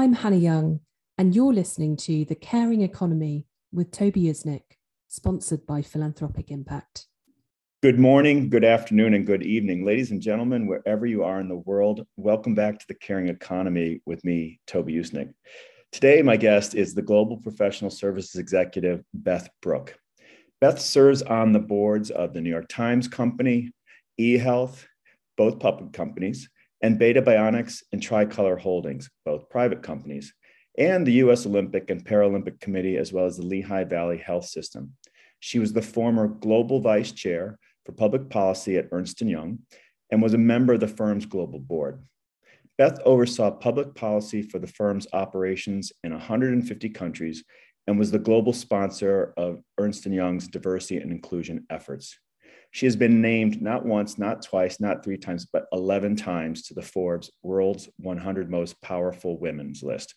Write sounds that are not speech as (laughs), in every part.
I'm Hannah Young, and you're listening to The Caring Economy with Toby Usnik, sponsored by Philanthropic Impact. Good morning, good afternoon, and good evening. Ladies and gentlemen, wherever you are in the world, welcome back to The Caring Economy with me, Toby Usnik. Today, my guest is the Global Professional Services Executive, Beth Brooke. Beth serves on the boards of the New York Times Company, eHealth, both public companies, and Beta Bionics and Tricolor Holdings, both private companies, and the US Olympic and Paralympic Committee, as well as the Lehigh Valley Health System. She was the former global vice chair for public policy at Ernst & Young and was a member of the firm's global board. Beth oversaw public policy for the firm's operations in 150 countries and was the global sponsor of Ernst & Young's diversity and inclusion efforts. She has been named not once, not twice, not three times, but 11 times to the Forbes World's 100 Most Powerful Women's list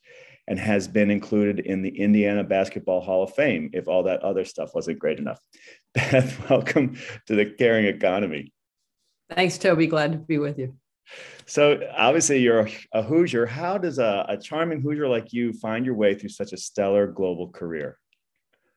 and has been included in the Indiana Basketball Hall of Fame if all that other stuff wasn't great enough. (laughs) Beth, welcome to the Caring Economy. Thanks, Toby. Glad to be with you. So, obviously, you're a Hoosier. How does a, a charming Hoosier like you find your way through such a stellar global career?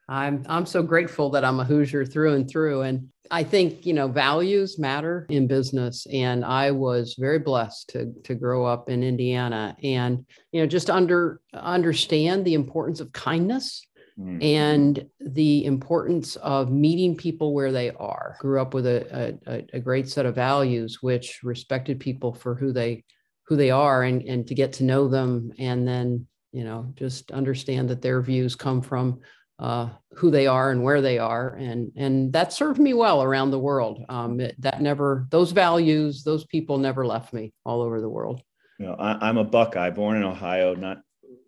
I'm I'm so grateful that I'm a Hoosier through and through. And I think you know values matter in business. And I was very blessed to to grow up in Indiana and you know just under understand the importance of kindness mm. and the importance of meeting people where they are. Grew up with a, a, a great set of values which respected people for who they who they are and and to get to know them. And then you know just understand that their views come from uh, who they are and where they are, and and that served me well around the world. Um, it, that never those values, those people never left me all over the world. You know, I, I'm a Buckeye, born in Ohio, not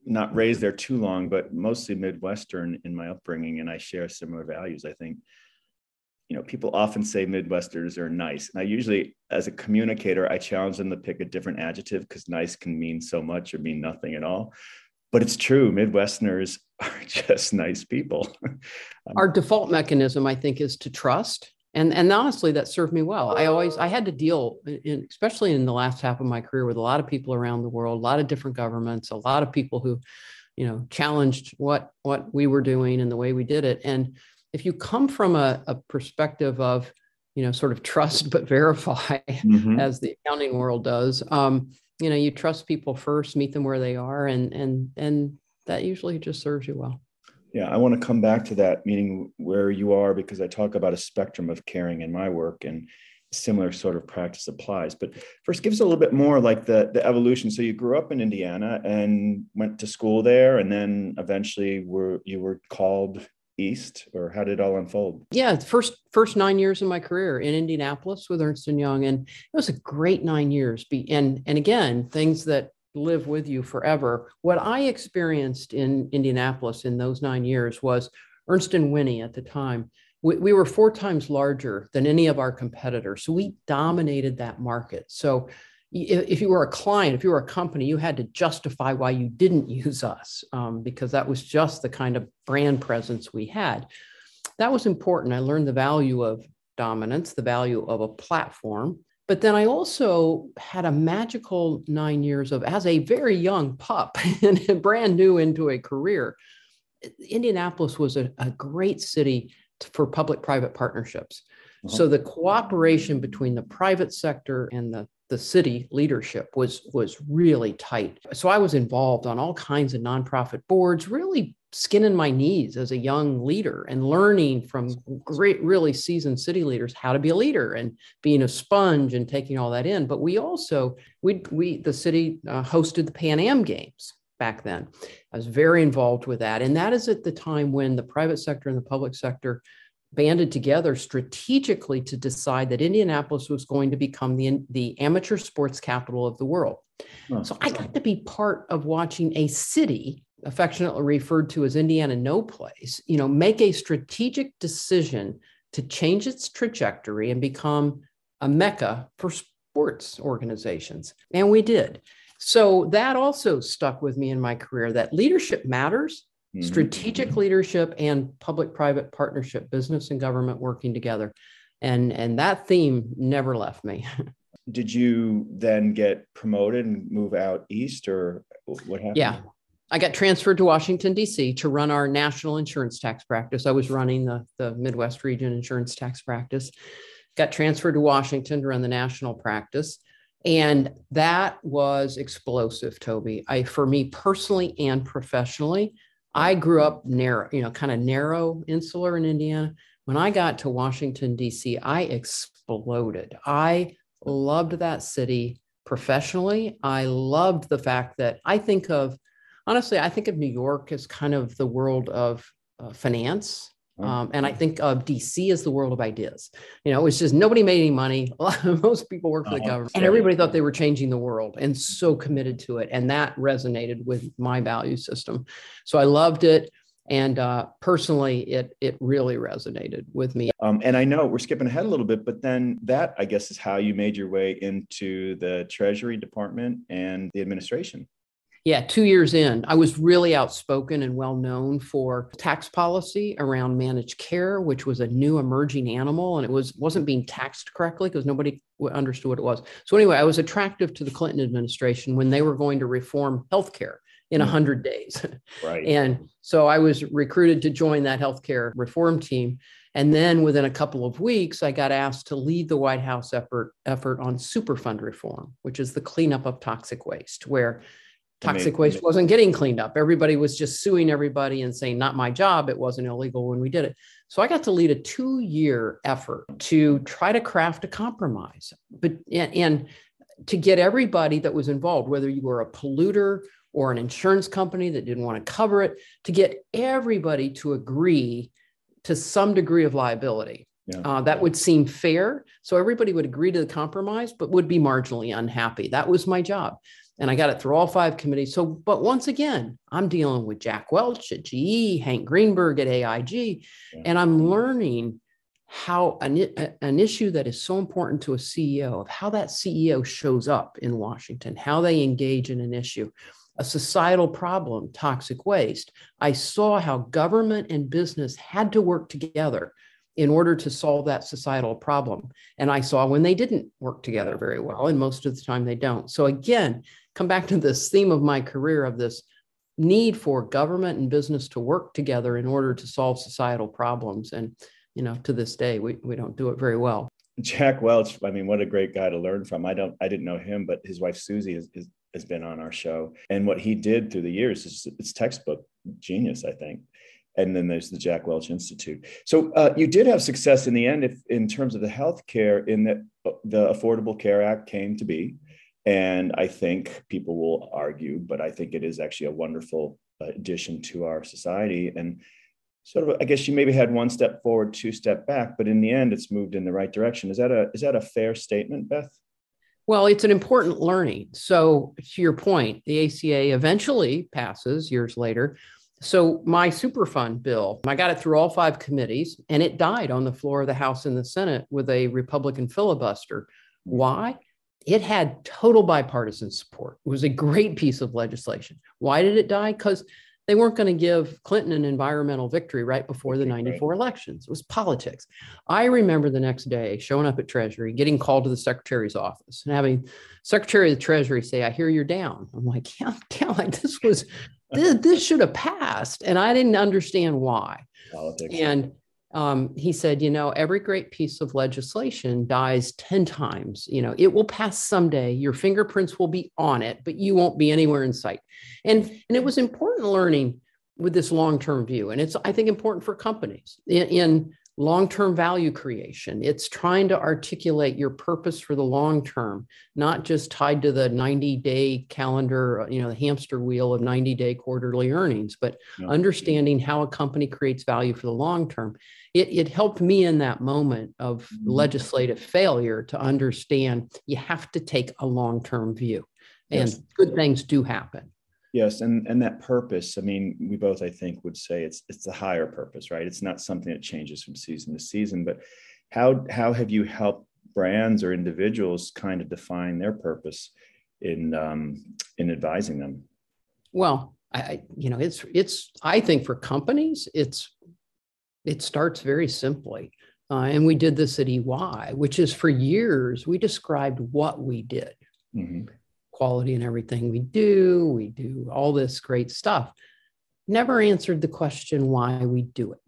not raised there too long, but mostly Midwestern in my upbringing, and I share similar values. I think, you know, people often say Midwesterners are nice, and I usually, as a communicator, I challenge them to pick a different adjective because nice can mean so much or mean nothing at all but it's true midwesterners are (laughs) just nice people. (laughs) Our default mechanism i think is to trust. And and honestly that served me well. I always i had to deal in, especially in the last half of my career with a lot of people around the world a lot of different governments a lot of people who you know challenged what what we were doing and the way we did it. And if you come from a, a perspective of you know sort of trust but verify mm-hmm. as the accounting world does um, you know you trust people first meet them where they are and and and that usually just serves you well. Yeah i want to come back to that meaning where you are because i talk about a spectrum of caring in my work and similar sort of practice applies. But first give us a little bit more like the the evolution. So you grew up in indiana and went to school there and then eventually were you were called east or how did it all unfold? Yeah first first nine years of my career in indianapolis with ernst & young and it was a great nine years be and and again things that live with you forever what i experienced in indianapolis in those nine years was ernst and Whinney at the time we, we were four times larger than any of our competitors so we dominated that market so if you were a client, if you were a company, you had to justify why you didn't (laughs) use us um, because that was just the kind of brand presence we had. That was important. I learned the value of dominance, the value of a platform. But then I also had a magical nine years of, as a very young pup (laughs) and brand new into a career. Indianapolis was a, a great city for public private partnerships. Uh-huh. So the cooperation between the private sector and the the city leadership was was really tight. So I was involved on all kinds of nonprofit boards, really skinning my knees as a young leader and learning from great really seasoned city leaders how to be a leader and being a sponge and taking all that in. But we also we we the city uh, hosted the pan am games back then. I was very involved with that. And that is at the time when the private sector and the public sector banded together strategically to decide that Indianapolis was going to become the, the amateur sports capital of the world. Oh, so I got to be part of watching a city affectionately referred to as Indiana no place, you know, make a strategic decision to change its trajectory and become a mecca for sports organizations. And we did. So that also stuck with me in my career that leadership matters mm-hmm. strategic leadership and public private partnership, business and government working together. And, and that theme never left me. (laughs) Did you then get promoted and move out east, or What happened? Yeah. I got transferred to Washington, D.C. to run our national insurance tax practice. I was running the, the Midwest region insurance tax practice. Got transferred to Washington to run the national practice. And that was explosive, Toby. I, for me personally and professionally, I grew up narrow, you know, kind of narrow, insular in Indiana. When I got to Washington, D.C., I exploded. I loved that city professionally. I loved the fact that I think of honestly, I think of New York as kind of the world of uh, finance. Oh. Um, and I think of DC as the world of ideas. You know, it's just nobody made any money. (laughs) Most people work for the uh-huh. government, and everybody thought they were changing the world and so committed to it. And that resonated with my value system. So I loved it. And uh, personally, it it really resonated with me. Um, and I know we're skipping ahead a little bit, but then that I guess is how you made your way into the Treasury Department and the administration. Yeah, two years in, I was really outspoken and well known for tax policy around managed care, which was a new emerging animal, and it was wasn't being taxed correctly because nobody understood what it was. So anyway, I was attractive to the Clinton administration when they were going to reform healthcare in 100 mm. days. (laughs) Right. and so I was recruited to join that healthcare reform team. And then within a couple of weeks, I got asked to lead the White House effort, effort on Superfund reform, which is the cleanup of toxic waste, where toxic waste wasn't getting cleaned up. Everybody was just suing everybody and saying, not my job. It wasn't illegal when we did it. So I got to lead a two year effort to try to craft a compromise, but and, and to get everybody that was involved, whether you were a polluter or an insurance company that didn't want to cover it, to get everybody to agree to some degree of liability. Yeah. Uh, that would seem fair. So everybody would agree to the compromise, but would be marginally unhappy. That was my job and I got it through all five committees. So, but once again, I'm dealing with Jack Welch at GE, Hank Greenberg at AIG, yeah. and I'm learning how an, an issue that is so important to a CEO of how that CEO shows up in Washington, how they engage in an issue, a societal problem, toxic waste. I saw how government and business had to work together in order to solve that societal problem. And I saw when they didn't work together very well, and most of the time they don't. So, again, come back to this theme of my career of this need for government and business to work together in order to solve societal problems. And, you know, to this day, we, we don't do it very well. Jack Welch, I mean, what a great guy to learn from. I don't, I didn't know him, but his wife Susie is, is, has been on our show. And what he did through the years is it's textbook genius, I think. And then there's the Jack Welch Institute. So uh, you did have success in the end, if in terms of the healthcare, in that uh, the Affordable Care Act came to be. And I think people will argue, but I think it is actually a wonderful addition to our society. And sort of, I guess you maybe had one step forward, two step back, but in the end, it's moved in the right direction. Is that a is that a fair statement, Beth? Well, it's an important learning. So, to your point, the ACA eventually passes years later. So, my Superfund bill, I got it through all five committees and it died on the floor of the House and the Senate with a Republican filibuster. Why? it had total bipartisan support. It was a great piece of legislation. Why did it die? Because they weren't going to give Clinton an environmental victory right before the 94 elections. It was politics. I remember the next day showing up at Treasury, getting called to the secretary's office and having Secretary of the Treasury say, I hear you're down. I'm like, yeah, I'm down. Like (laughs) this was, this, this should have passed. And I didn't understand why. Politics. And um, he said, you know, every great piece of legislation dies 10 times. You know, it will pass someday. Your fingerprints will be on it, but you won't be anywhere in sight. And, and it was important learning with this long-term view. And it's, I think, important for companies in, in long term value creation. It's trying to articulate your purpose for the long term, not just tied to the 90 day calendar, you know, the hamster wheel of 90 day quarterly earnings, but understanding how a company creates value for the long term. It, it helped me in that moment of mm-hmm. legislative failure to understand you have to take a long term view. And yes. good things do happen. Yes, and and that purpose. I mean, we both, I think, would say it's it's a higher purpose, right? It's not something that changes from season to season. But how how have you helped brands or individuals kind of define their purpose in um, in advising them? Well, I you know it's it's I think for companies it's it starts very simply. Uh, and we did this at EY, which is for years we described what we did. Mm-hmm quality in everything we do. We do all this great stuff. Never answered the question why we do it.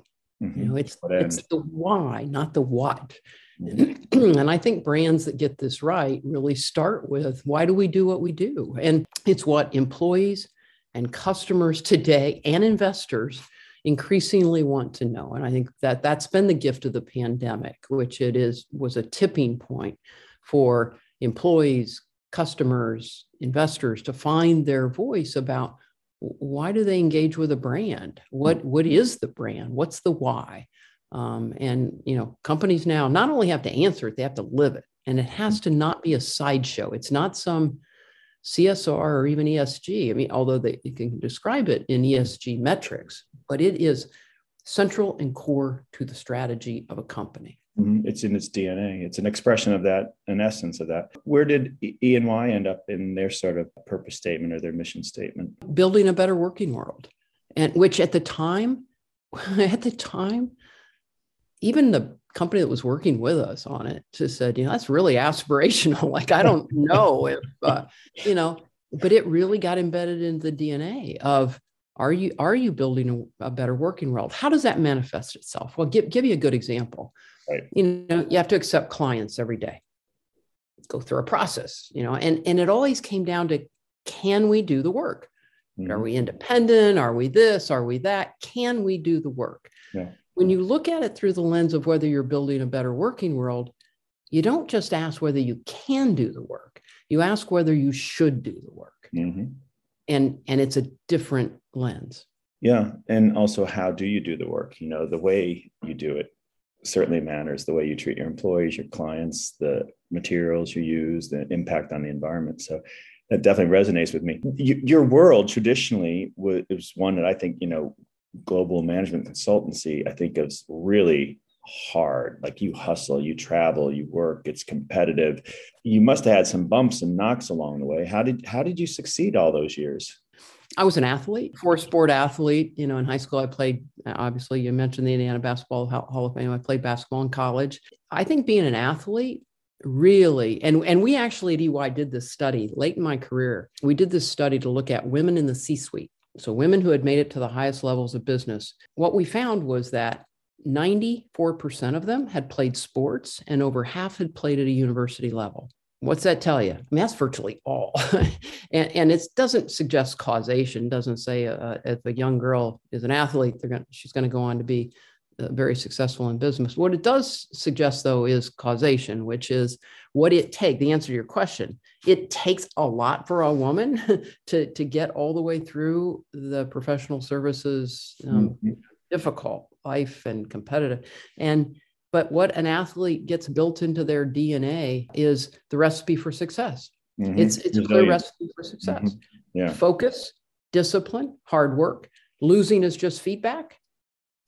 Mm-hmm. You know, it's it's the why, not the what. Mm-hmm. (clears throat) and I think brands that get this right really start with why do we do what we do? And it's what employees and customers today and investors increasingly want to know. And I think that that's been the gift of the pandemic, which it is was a tipping point for employees, customers, investors to find their voice about why do they engage with a brand? What what is the brand? What's the why? Um, and you know, companies now not only have to answer it, they have to live it, and it has to not be a sideshow. It's not some CSR or even ESG. I mean, although they can describe it in ESG metrics, but it is central and core to the strategy of a company. Mm-hmm. It's in its DNA. It's an expression of that, an essence of that. Where did E and Y end up in their sort of purpose statement or their mission statement? Building a better working world, and which at the time, (laughs) at the time, even the company that was working with us on it just said, you know, that's really aspirational. (laughs) like, I don't know if, uh, you know, but it really got embedded in the DNA of are you are you building a, a, better working world? How does that manifest itself? Well, give give you a good example. Right. You know, you have to accept clients every day, go through a process, you know, and and it always came down to can we do the work? Mm-hmm. Are we independent? Are we this? Are we that? Can we do the work? Yeah when you look at it through the lens of whether you're building a better working world, you don't just ask whether you can do the work, you ask whether you should do the work. Mm-hmm. And, and it's a different lens. Yeah. And also, how do you do the work? You know, the way you do it certainly matters the way you treat your employees, your clients, the materials you use, the impact on the environment. So that definitely resonates with me. your world traditionally was one that I think, you know, global management consultancy, I think is really hard. Like you hustle, you travel, you work, it's competitive. You must have had some bumps and knocks along the way. How did how did you succeed all those years? I was an athlete, four sport athlete. You know, in high school, I played, uh, obviously, you mentioned the Indiana Basketball Hall of Fame. I played basketball in college. I think being an athlete really, and, and we actually at EY did this study late in my career. We did this study to look at women in the C suite so women who had made it to the highest levels of business, what we found was that 94% of them had played sports and over half had played at a university level. What's that tell you? I mean, that's virtually all. (laughs) and, and it doesn't suggest causation, doesn't say uh, if a young girl is an athlete, they're going she's going to go on to be uh, very successful in business. What it does suggest, though, is causation, which is what it takes. The answer to your question: it takes a lot for a woman (laughs) to to get all the way through the professional services um, mm-hmm. difficult life and competitive and but what an athlete gets built into their dna is the recipe for success. Mm-hmm. it's it's a clear recipe for success. Mm-hmm. yeah. Focus discipline hard work. Losing is just feedback.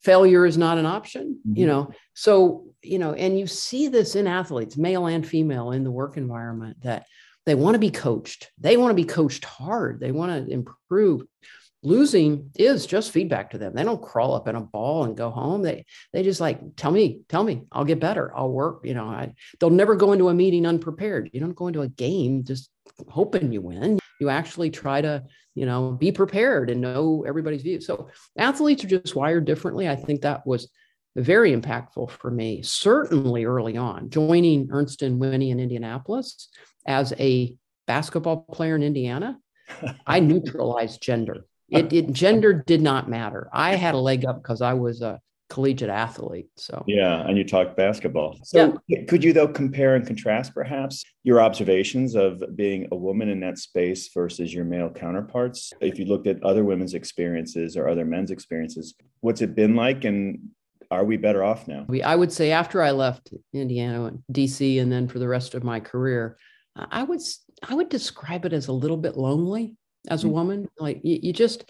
Failure is not an option mm-hmm. you know? So you know and you see this in athletes male and female in the work environment that they want to be coached. They want to be coached hard. They want to improve losing is just feedback to them. They don't crawl up in a ball and go home. They they just like tell me tell me i'll get better. I'll work you know I, they'll never go into a meeting unprepared. You don't go into a game just hoping you win. You actually try to you know be prepared and know everybody's view. So athletes are just wired differently. I think that was very impactful for me certainly early on joining ernst and Whinney in indianapolis as a basketball player in indiana. I (laughs) neutralized gender it, it gender did not matter i had a leg up because i was a collegiate athlete. So yeah, and you talked basketball. So yeah. could you though compare and contrast perhaps your observations of being a woman in that space versus your male counterparts? If you looked at other women's experiences or other men's experiences, what's it been like and are we better off now? We, I would say after I left Indiana and DC and then for the rest of my career, I would I would describe it as a little bit lonely as a mm-hmm. woman. Like you, you just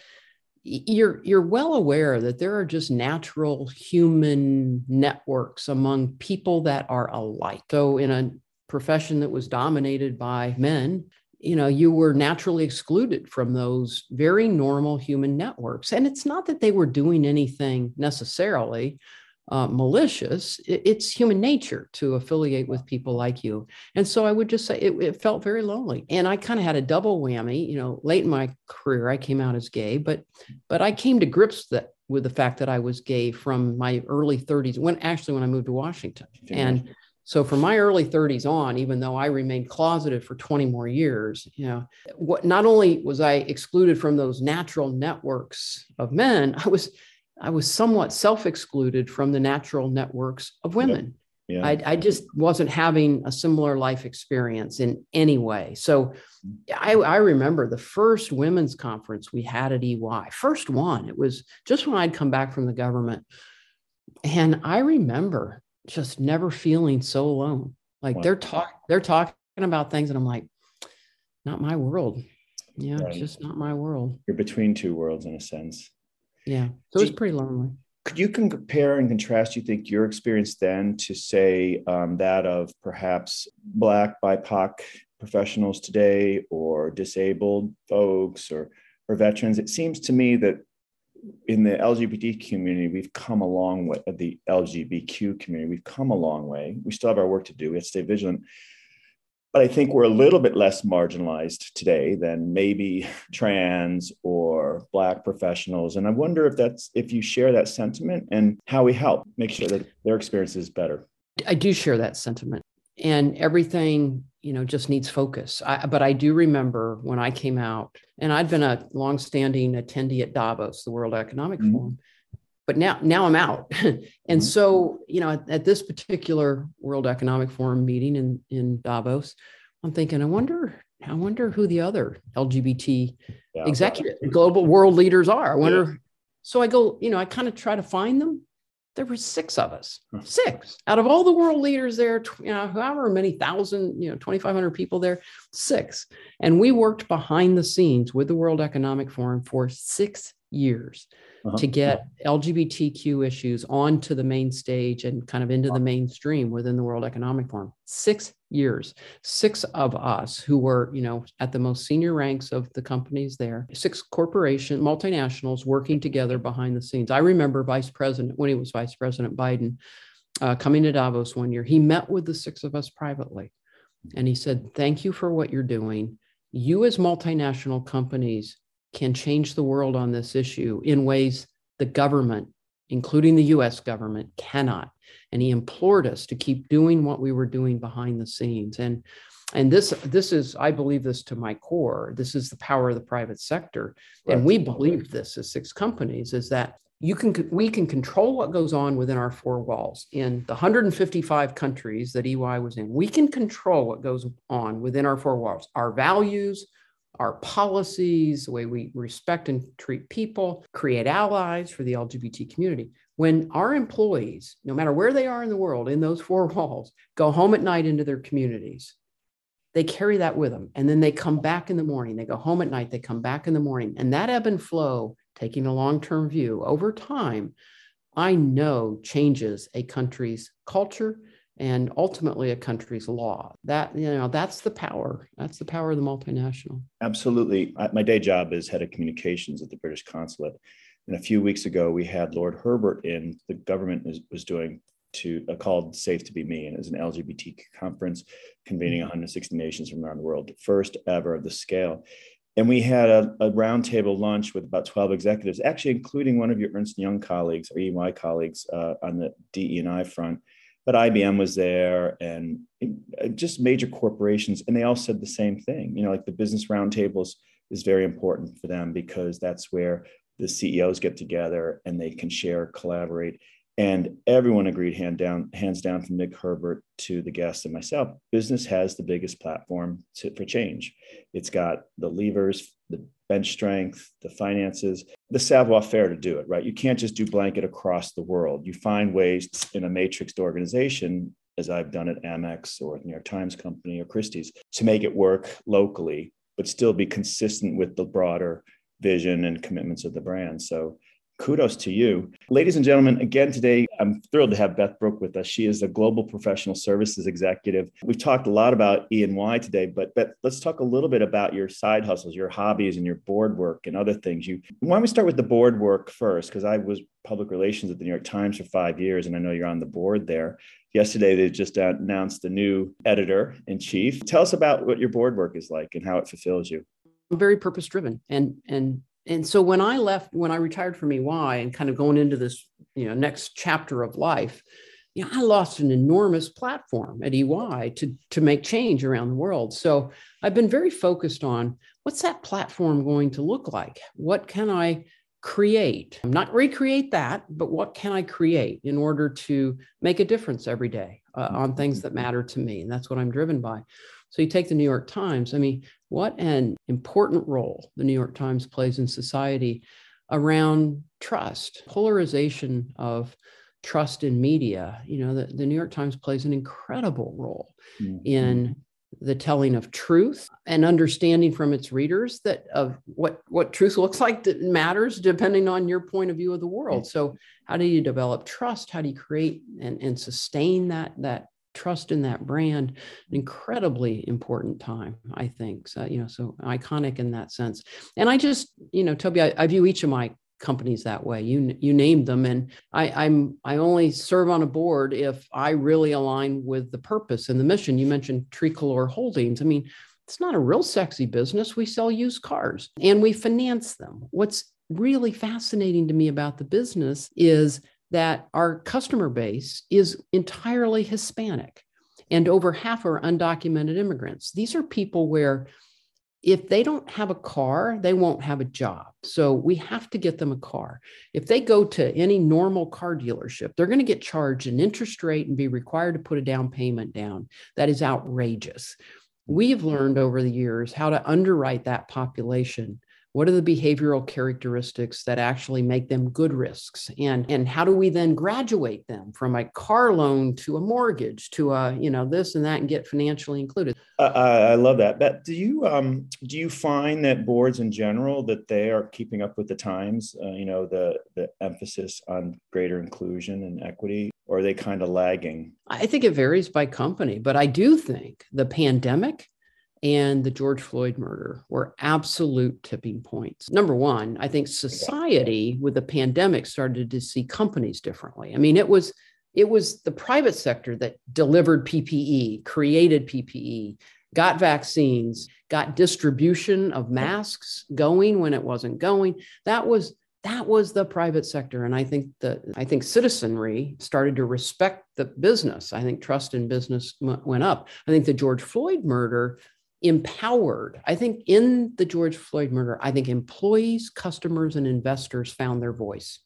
you're you're well aware that there are just natural human networks among people that are alike so in a profession that was dominated by men you know you were naturally excluded from those very normal human networks and it's not that they were doing anything necessarily uh, malicious. It's human nature to affiliate with people like you. And so I would just say it, it felt very lonely. And I kind of had a double whammy. You know, late in my career, I came out as gay, but but I came to grips that with the fact that I was gay from my early 30s. When actually when I moved to Washington, and so from my early 30s on, even though I remained closeted for 20 more years, you know, what not only was I excluded from those natural networks of men, (laughs) I was I was somewhat self-excluded from the natural networks of women. Yeah. Yeah. I, I, just wasn't having a similar life experience in any way. So I, I, remember the first women's conference we had at EY, first one. It was just when I'd come back from the government. And I remember just never feeling so alone. Like wow. they're talk they're talking about things, and I'm like, not my world. Yeah, right. it's just not my world. You're between two worlds in a sense. Yeah. So it's pretty lonely. Could you compare and contrast, you think, your experience then to say um, that of perhaps Black BIPOC professionals today or disabled folks or, or veterans? It seems to me that in the LGBT community, we've come a long way, the LGBTQ community, we've come a long way. We still have our work to do. We have to stay vigilant. But I think we're a little bit less marginalized today than maybe (laughs) trans or Black professionals. And I wonder if that's if you share that sentiment and how we help make sure that their experience is better. I do share that sentiment. And everything you know just needs focus I, but i do remember when i came out and i'd been a longstanding attendee at davos the world economic mm-hmm. forum but now now i'm out (laughs) and mm-hmm. so you know at, at, this particular world economic forum meeting in in davos i'm thinking i wonder i wonder who the other lgbt yeah, executive global world leaders are i wonder yeah. so i go you know i kind of try to find them there were six of us, six out of all the world leaders there, you know, however many thousand, you know, 2,500 people there, six. And we worked behind the scenes with the World Economic Forum for six years uh-huh. to get LGBTQ issues onto the main stage and kind of into the mainstream within the World Economic Forum. Six years, six of us who were, you know, at the most senior ranks of the companies there, six corporation multinationals working together behind the scenes. I remember Vice President, when he was Vice President Biden, uh, coming to Davos one year, he met with the six of us privately. And he said, Thank you for what you're doing. You, as multinational companies, can change the world on this issue in ways the government, including the US government, cannot. And he implored us to keep doing what we were doing behind the scenes. And and this this is i believe this to my core this is the power of the private sector right. and we believe this as six companies is that you can we can control what goes on within our four walls in the 155 countries that ey was in we can control what goes on within our four walls our values our policies, the way we respect and treat people, create allies for the LGBT community. When our employees, no matter where they are in the world, in those four (laughs) walls, go home at night into their communities, they carry that with them. And then they come back in the morning. They go home at night, they come back in the morning. And that ebb and flow, taking a long term view over time, I know changes a country's culture and ultimately a country's law. That you know, that's the power. That's the power of the multinational. Absolutely. My day job is head of communications at the British consulate. And a few weeks ago, we had Lord Herbert in. The government was, was doing to uh, called Safe to Be Me, and it was an LGBT conference convening 160 mm-hmm. nations from around the world, the first ever of the scale. And we had a, a roundtable lunch with about 12 executives, actually including one of your Ernst Young colleagues or EY colleagues uh, on the DE&I front but IBM was there and uh, just major corporations, and they all said the same thing. You know, like the business roundtables is very important for them because that's where the CEOs get together and they can share, collaborate. And everyone agreed hand down, hands down from Nick Herbert to the guests and myself. Business has the biggest platform to, for change. It's got the levers, the bench strength, the finances, the savoir faire to do it, right? You can't just do blanket across the world. You find ways in a matrixed organization, as I've done at Amex or New York Times Company or Christie's, to make it work locally, but still be consistent with the broader vision and commitments of the brand. So kudos to you. Ladies and gentlemen, again today, I'm thrilled to have Beth Brooke with us. She is a global professional services executive. We've talked a lot about E&Y today, but Beth, let's talk a little bit about your side hustles, your hobbies and your board work and other things. You why don't we start with the board work first? Because I was public relations at the New York Times for five years, and I know you're on the board there. Yesterday, they just announced the new editor in chief. Tell us about what your board work is like and how it fulfills you. I'm very purpose driven and and and so when I left, when I retired from EY and kind of going into this, you know, next chapter of life, you know, I lost an enormous platform at EY to, to make change around the world. So I've been very focused on what's that platform going to look like? What can I create? Not recreate that, but what can I create in order to make a difference every day uh, on things that matter to me? And that's what I'm driven by. So you take the New York Times, I mean, what an important role the New York Times plays in society around trust, polarization of trust in media. You know, the, the New York Times plays an incredible role mm-hmm. in the telling of truth and understanding from its readers that of what what truth (laughs) looks like that matters depending on your point of view of the world so how do you develop trust how do you create and, and sustain that that trust in that brand an incredibly important time i think so you know so iconic in that sense. And i just you know toby i, I view each of my companies that way. You you named them and i i'm i only serve on a board if i really align with the purpose and the mission. You mentioned tricolor holdings. I mean it's not a real sexy business. We sell used cars and we finance them. What's really fascinating to me about the business is that our customer base is entirely Hispanic and over half are undocumented immigrants. These are people where if they don't have a car, they won't have a job. So we have to get them a car. If they go to any normal car dealership, they're going to get charged an interest rate and be required to put a down payment down. That is outrageous. We've learned over the years how to underwrite that population what are the behavioral characteristics that actually make them good risks? And and how do we then graduate them from a car loan to a mortgage to a you know this and that and get financially included? Uh, i love that. But do you um do you find that boards in general that they are keeping up with the times uh, you know the the emphasis on greater inclusion and equity or are they kind of lagging? I think it varies by company but i do think the pandemic and the George Floyd murder were absolute tipping points. Number one, I think society with the pandemic started to see companies differently. I mean, it was it was the private sector that delivered PPE, created PPE, got vaccines, got distribution of masks going when it wasn't going. That was that was the private sector and i think that i think citizenry started to respect the business i think trust in business went up i think the george floyd murder empowered. I think in the George Floyd murder, I think employees, customers, and investors found their voice.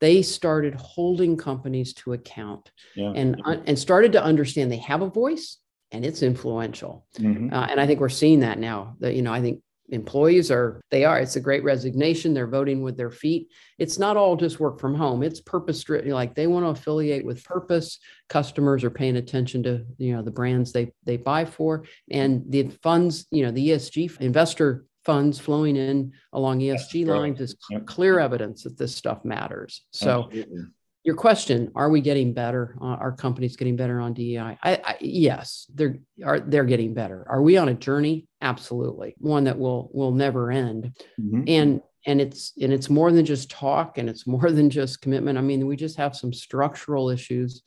They started holding companies to account yeah. and, and started to understand they have a voice and it's influential. Mm-hmm. Uh, and I think we're seeing that now. That you know, I think employees are they are it's a great resignation they're voting with their feet. It's not all just work from home it's purpose driven like they want to affiliate with purpose. Customers are paying attention to you know the brands they they buy for and the funds you know the esg investor funds flowing in along esg lines is clear evidence that this stuff matters. So Absolutely your question are we getting better? Uh, are companies getting better on dei I, I, yes they're are they're getting better. Are we on a journey? Absolutely. One that will will never end. Mm-hmm. and and it's and it's more than just talk and it's (laughs) more than just commitment. I mean we just have some structural issues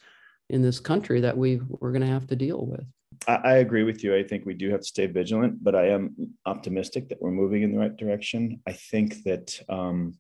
in this country that we we're going to have to deal with. I, I agree with you. I think we do have to stay vigilant but i am optimistic that we're moving in the right direction. I think that um,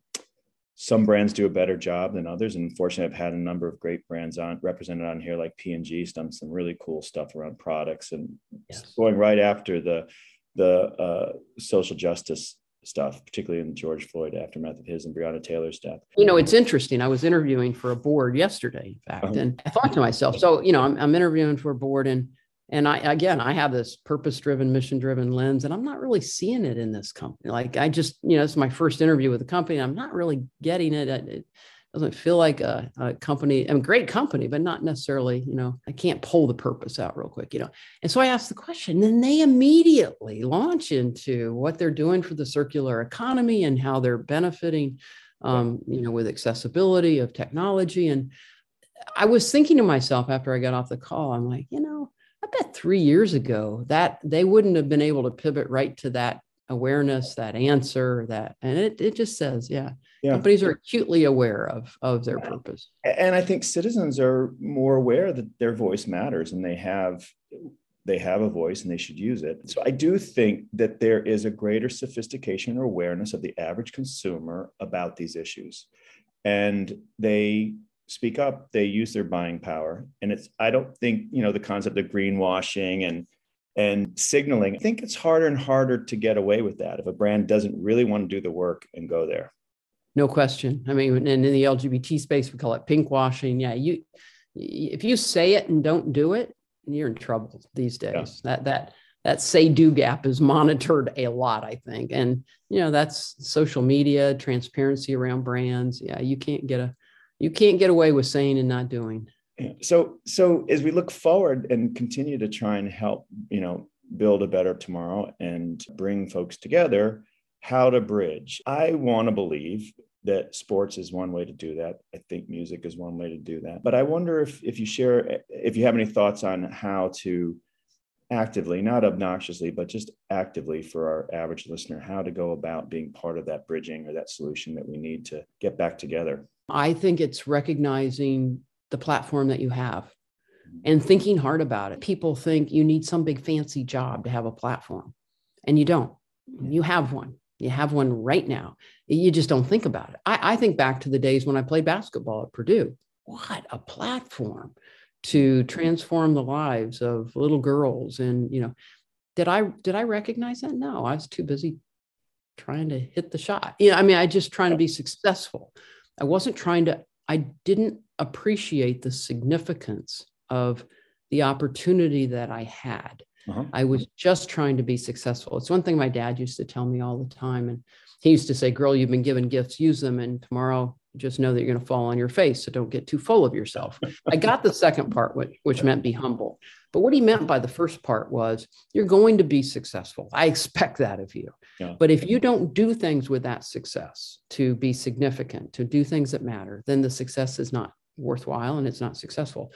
some brands do a better job than others. And unfortunately, I've had a number of great brands on represented on here, like P&G, done some really cool stuff around products and yes. going right after the the uh, social justice stuff, particularly in the George Floyd aftermath of his and Breonna Taylor's death. You know, it's interesting. I was interviewing for a board yesterday, in fact, uh-huh. and I thought to myself, so you know, I'm, I'm interviewing for a board, and and I again, I have this purpose-driven, mission-driven lens, and I'm not really seeing it in this company. Like I just, you know, it's my first interview with the company. I'm not really getting it. It doesn't feel like a, a company, i'm mean, great company, but not necessarily, you know, I can't pull the purpose out real quick, you know. And so I asked the question, then they immediately launch into what they're doing for the circular economy and how they're benefiting um, you know, with accessibility of technology. And I was thinking to myself after I got off the call, I'm like, you know, I bet three years ago that they wouldn't have been able to pivot right to that awareness, that answer, that, and it, it just says, yeah, yeah. companies are acutely aware of, of their purpose. And I think citizens are more aware that their voice matters and they have they have a voice and they should use it. So I do think that there is a greater sophistication or awareness of the average consumer about these issues. And they speak up, they use their buying power. And it's I don't think, you know, the concept of greenwashing and and signaling, I think it's harder and harder to get away with that if a brand doesn't really want to do the work and go there. No question. I mean, and in the LGBT space, we call it pink washing. Yeah, you if you say it and don't do it, you're in trouble these days. Yeah. That that that say do gap is monitored a lot, I think. And you know, that's social media, transparency around brands. Yeah, you can't get a you can't get away with saying and not doing. So so as we look forward and continue to try and help, you know, build a better tomorrow and bring folks together, how to bridge. I want to believe that sports is one way to do that. I think music is one way to do that. But I wonder if if you share if you have any thoughts on how to actively, not obnoxiously, but just actively for our average listener, how to go about being part of that bridging or that solution that we need to get back together. I think it's recognizing the platform that you have and thinking hard about it. People think you need some big fancy job to have a platform, and you don't. You have one. You have one right now. You just don't think about it. I, I think back to the days when I played basketball at Purdue. What a platform to transform the lives of little girls. And, you know, did I did I recognize that? No, I was too busy trying to hit the shot. You know, I mean, I just trying to be successful. I wasn't trying to, I didn't appreciate the significance of the opportunity that I had. Uh-huh. I was just trying to be successful. It's one thing my dad used to tell me all the time. And he used to say, Girl, you've been given gifts, use them. And tomorrow, just know that you're going to fall on your face. So don't get too full of yourself. I got the second part, which, which meant be humble. But what he meant by the first part was, You're going to be successful. I expect that of you. Yeah. But if you don't do things with that success to be significant, to do things that matter, then the success is not worthwhile and it's not successful.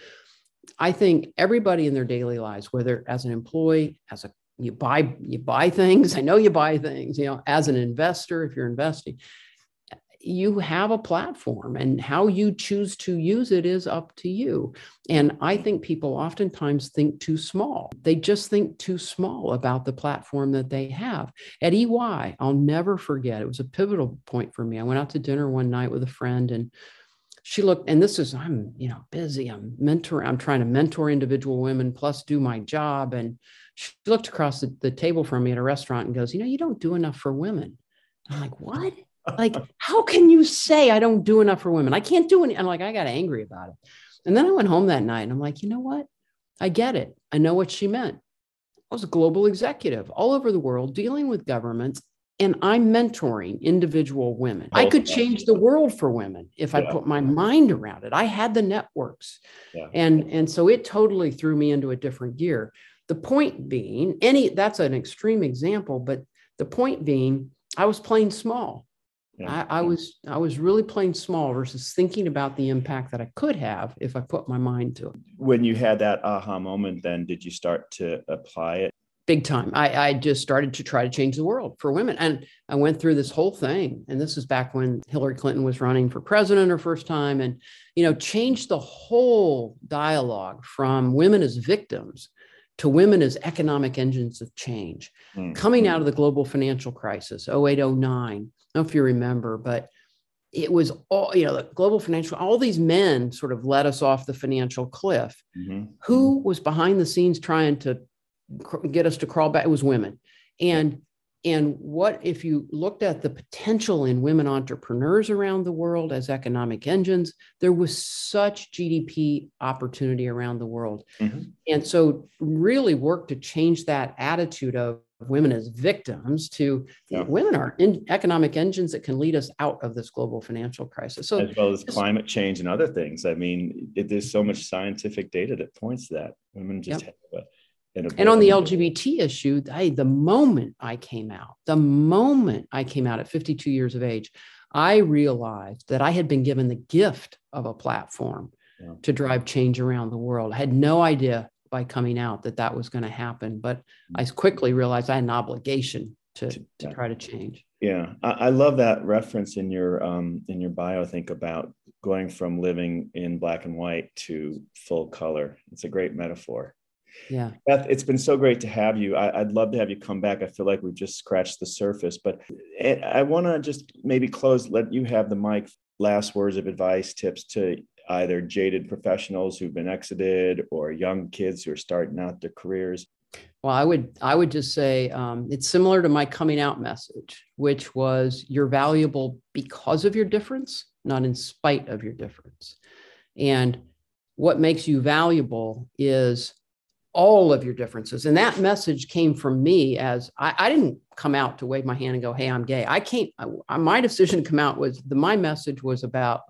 I think everybody in their daily lives, whether as an employee, as a you buy you buy things. (laughs) I know you buy things. You know, as an investor, if you're investing, you have a platform, and how you choose to use it is up to you. And I think people oftentimes think too small. They just think too small about the platform that they have. At EY, I'll never forget. It was a pivotal point for me. I went out to dinner one night with a friend, and she looked and this is i'm you know busy i'm mentoring i'm trying to mentor individual women plus do my job and she looked across the, the table from me at a restaurant and goes you know you don't do enough for women i'm like what like how can you say i don't do enough for women i can't do any i'm like i got angry about it and then i went home that night and i'm like you know what i get it i know what she meant I was a global executive all over the world dealing with governments and I'm mentoring individual women. I could change the world for women if yeah. I put my mind around it. I had the networks. Yeah. And and so it totally threw me into a different gear. The point being, any that's an extreme example, but the point being, I was playing small. Yeah. I, I was I was really playing small versus thinking about the impact that I could have if I put my mind to it. When you had that aha moment, then did you start to apply it big time. I, I just started to try to change the world for women. And I went through this whole thing. And this is back when Hillary Clinton was running for president her first time and, you know, changed the whole dialogue from women as victims to women as economic engines of change. Mm-hmm. Coming out of the global financial crisis, 08, 09, I don't know if you remember, but it was all, you know, the global financial, all these men sort of led us off the financial cliff. Mm-hmm. Who was behind the scenes trying to get us to crawl back. It was women. And and what if you looked at the potential in women entrepreneurs around the world as economic engines? There was such GDP opportunity around the world. Mm-hmm. And so, really work to change that attitude of women as victims to yeah. women are in economic engines that can lead us out of this global financial crisis. So, as well as climate change and other things. I mean, it, there's so much scientific data that points to that women just yep. have a and on the LGBT issue, I, the moment I came out, the moment I came out at 52 years of age, I realized that I had been given the gift of a platform yeah. to drive change around the world. I had no idea by coming out that that was going to happen, but I mm. quickly realized I had an obligation to, to try to change. Yeah, I, I love that reference in your um, in your bio. I think about going from living in black and white to full color. It's a great metaphor. Yeah. Beth, it's been so great to have you. I, would love to have you come back. I feel like we've just scratched the surface, but I want to just maybe close, let you have the mic, last words of advice, tips to either jaded professionals who've been exited or young kids who are starting out their careers. Well, I would I would just say um, it's similar to my coming out message, which was you're valuable because of your difference, not in spite of your difference. And what makes you valuable is all of your differences. And that message came from me as I, I, didn't come out to wave my hand and go, Hey, I'm gay. I came, I, my decision to come out was the, my message was about,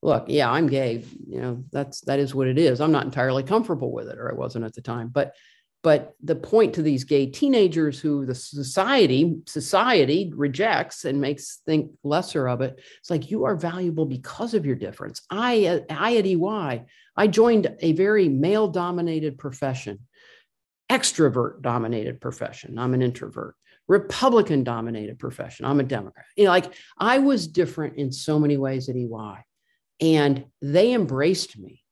look, yeah, I'm gay. You know, that's, that is what it is. I'm not entirely comfortable with it, or I wasn't at the time, but, but the point to these gay teenagers who the society, society rejects and makes think lesser of it. It's like, you are valuable because of your difference. I, I at EY, I joined a very male dominated profession, extrovert dominated profession. I'm an introvert. Republican dominated profession. I'm a Democrat. You know, like I was different in so many ways at EY, and they embraced me.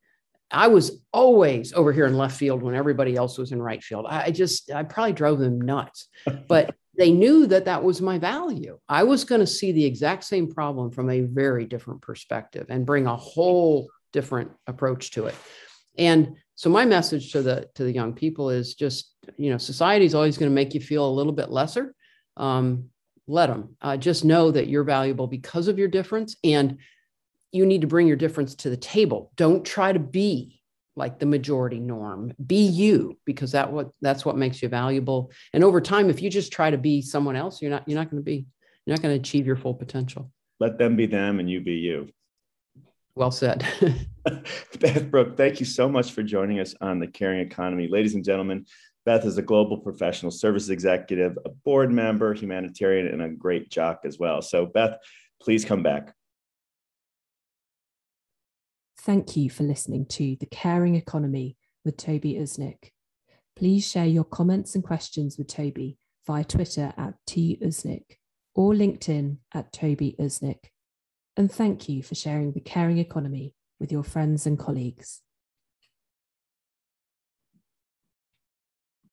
I was always over here in left field when everybody else was in right field. I just, I probably drove them nuts, (laughs) but they knew that that was my value. I was going to see the exact same problem from a very different perspective and bring a whole different approach to it. And so my message to the to the young people is just you know society is always going to make you feel a little bit lesser. Um, let them uh, just know that you're valuable because of your difference, and you need to bring your difference to the table. Don't try to be like the majority norm. Be you because that what that's what makes you valuable. And over time, if you just try to be someone else, you're not you're not going to be you're not going to achieve your full potential. Let them be them, and you be you. Well said. (laughs) Beth Brooke, thank you so much for joining us on the Caring Economy. Ladies and gentlemen, Beth is a global professional services executive, a board member, humanitarian, and a great jock as well. So, Beth, please come back. Thank you for listening to The Caring Economy with Toby Usnik. Please share your comments and questions with Toby via Twitter at T Usnik or LinkedIn at Toby Usnik and thank you for sharing the caring economy with your friends and colleagues.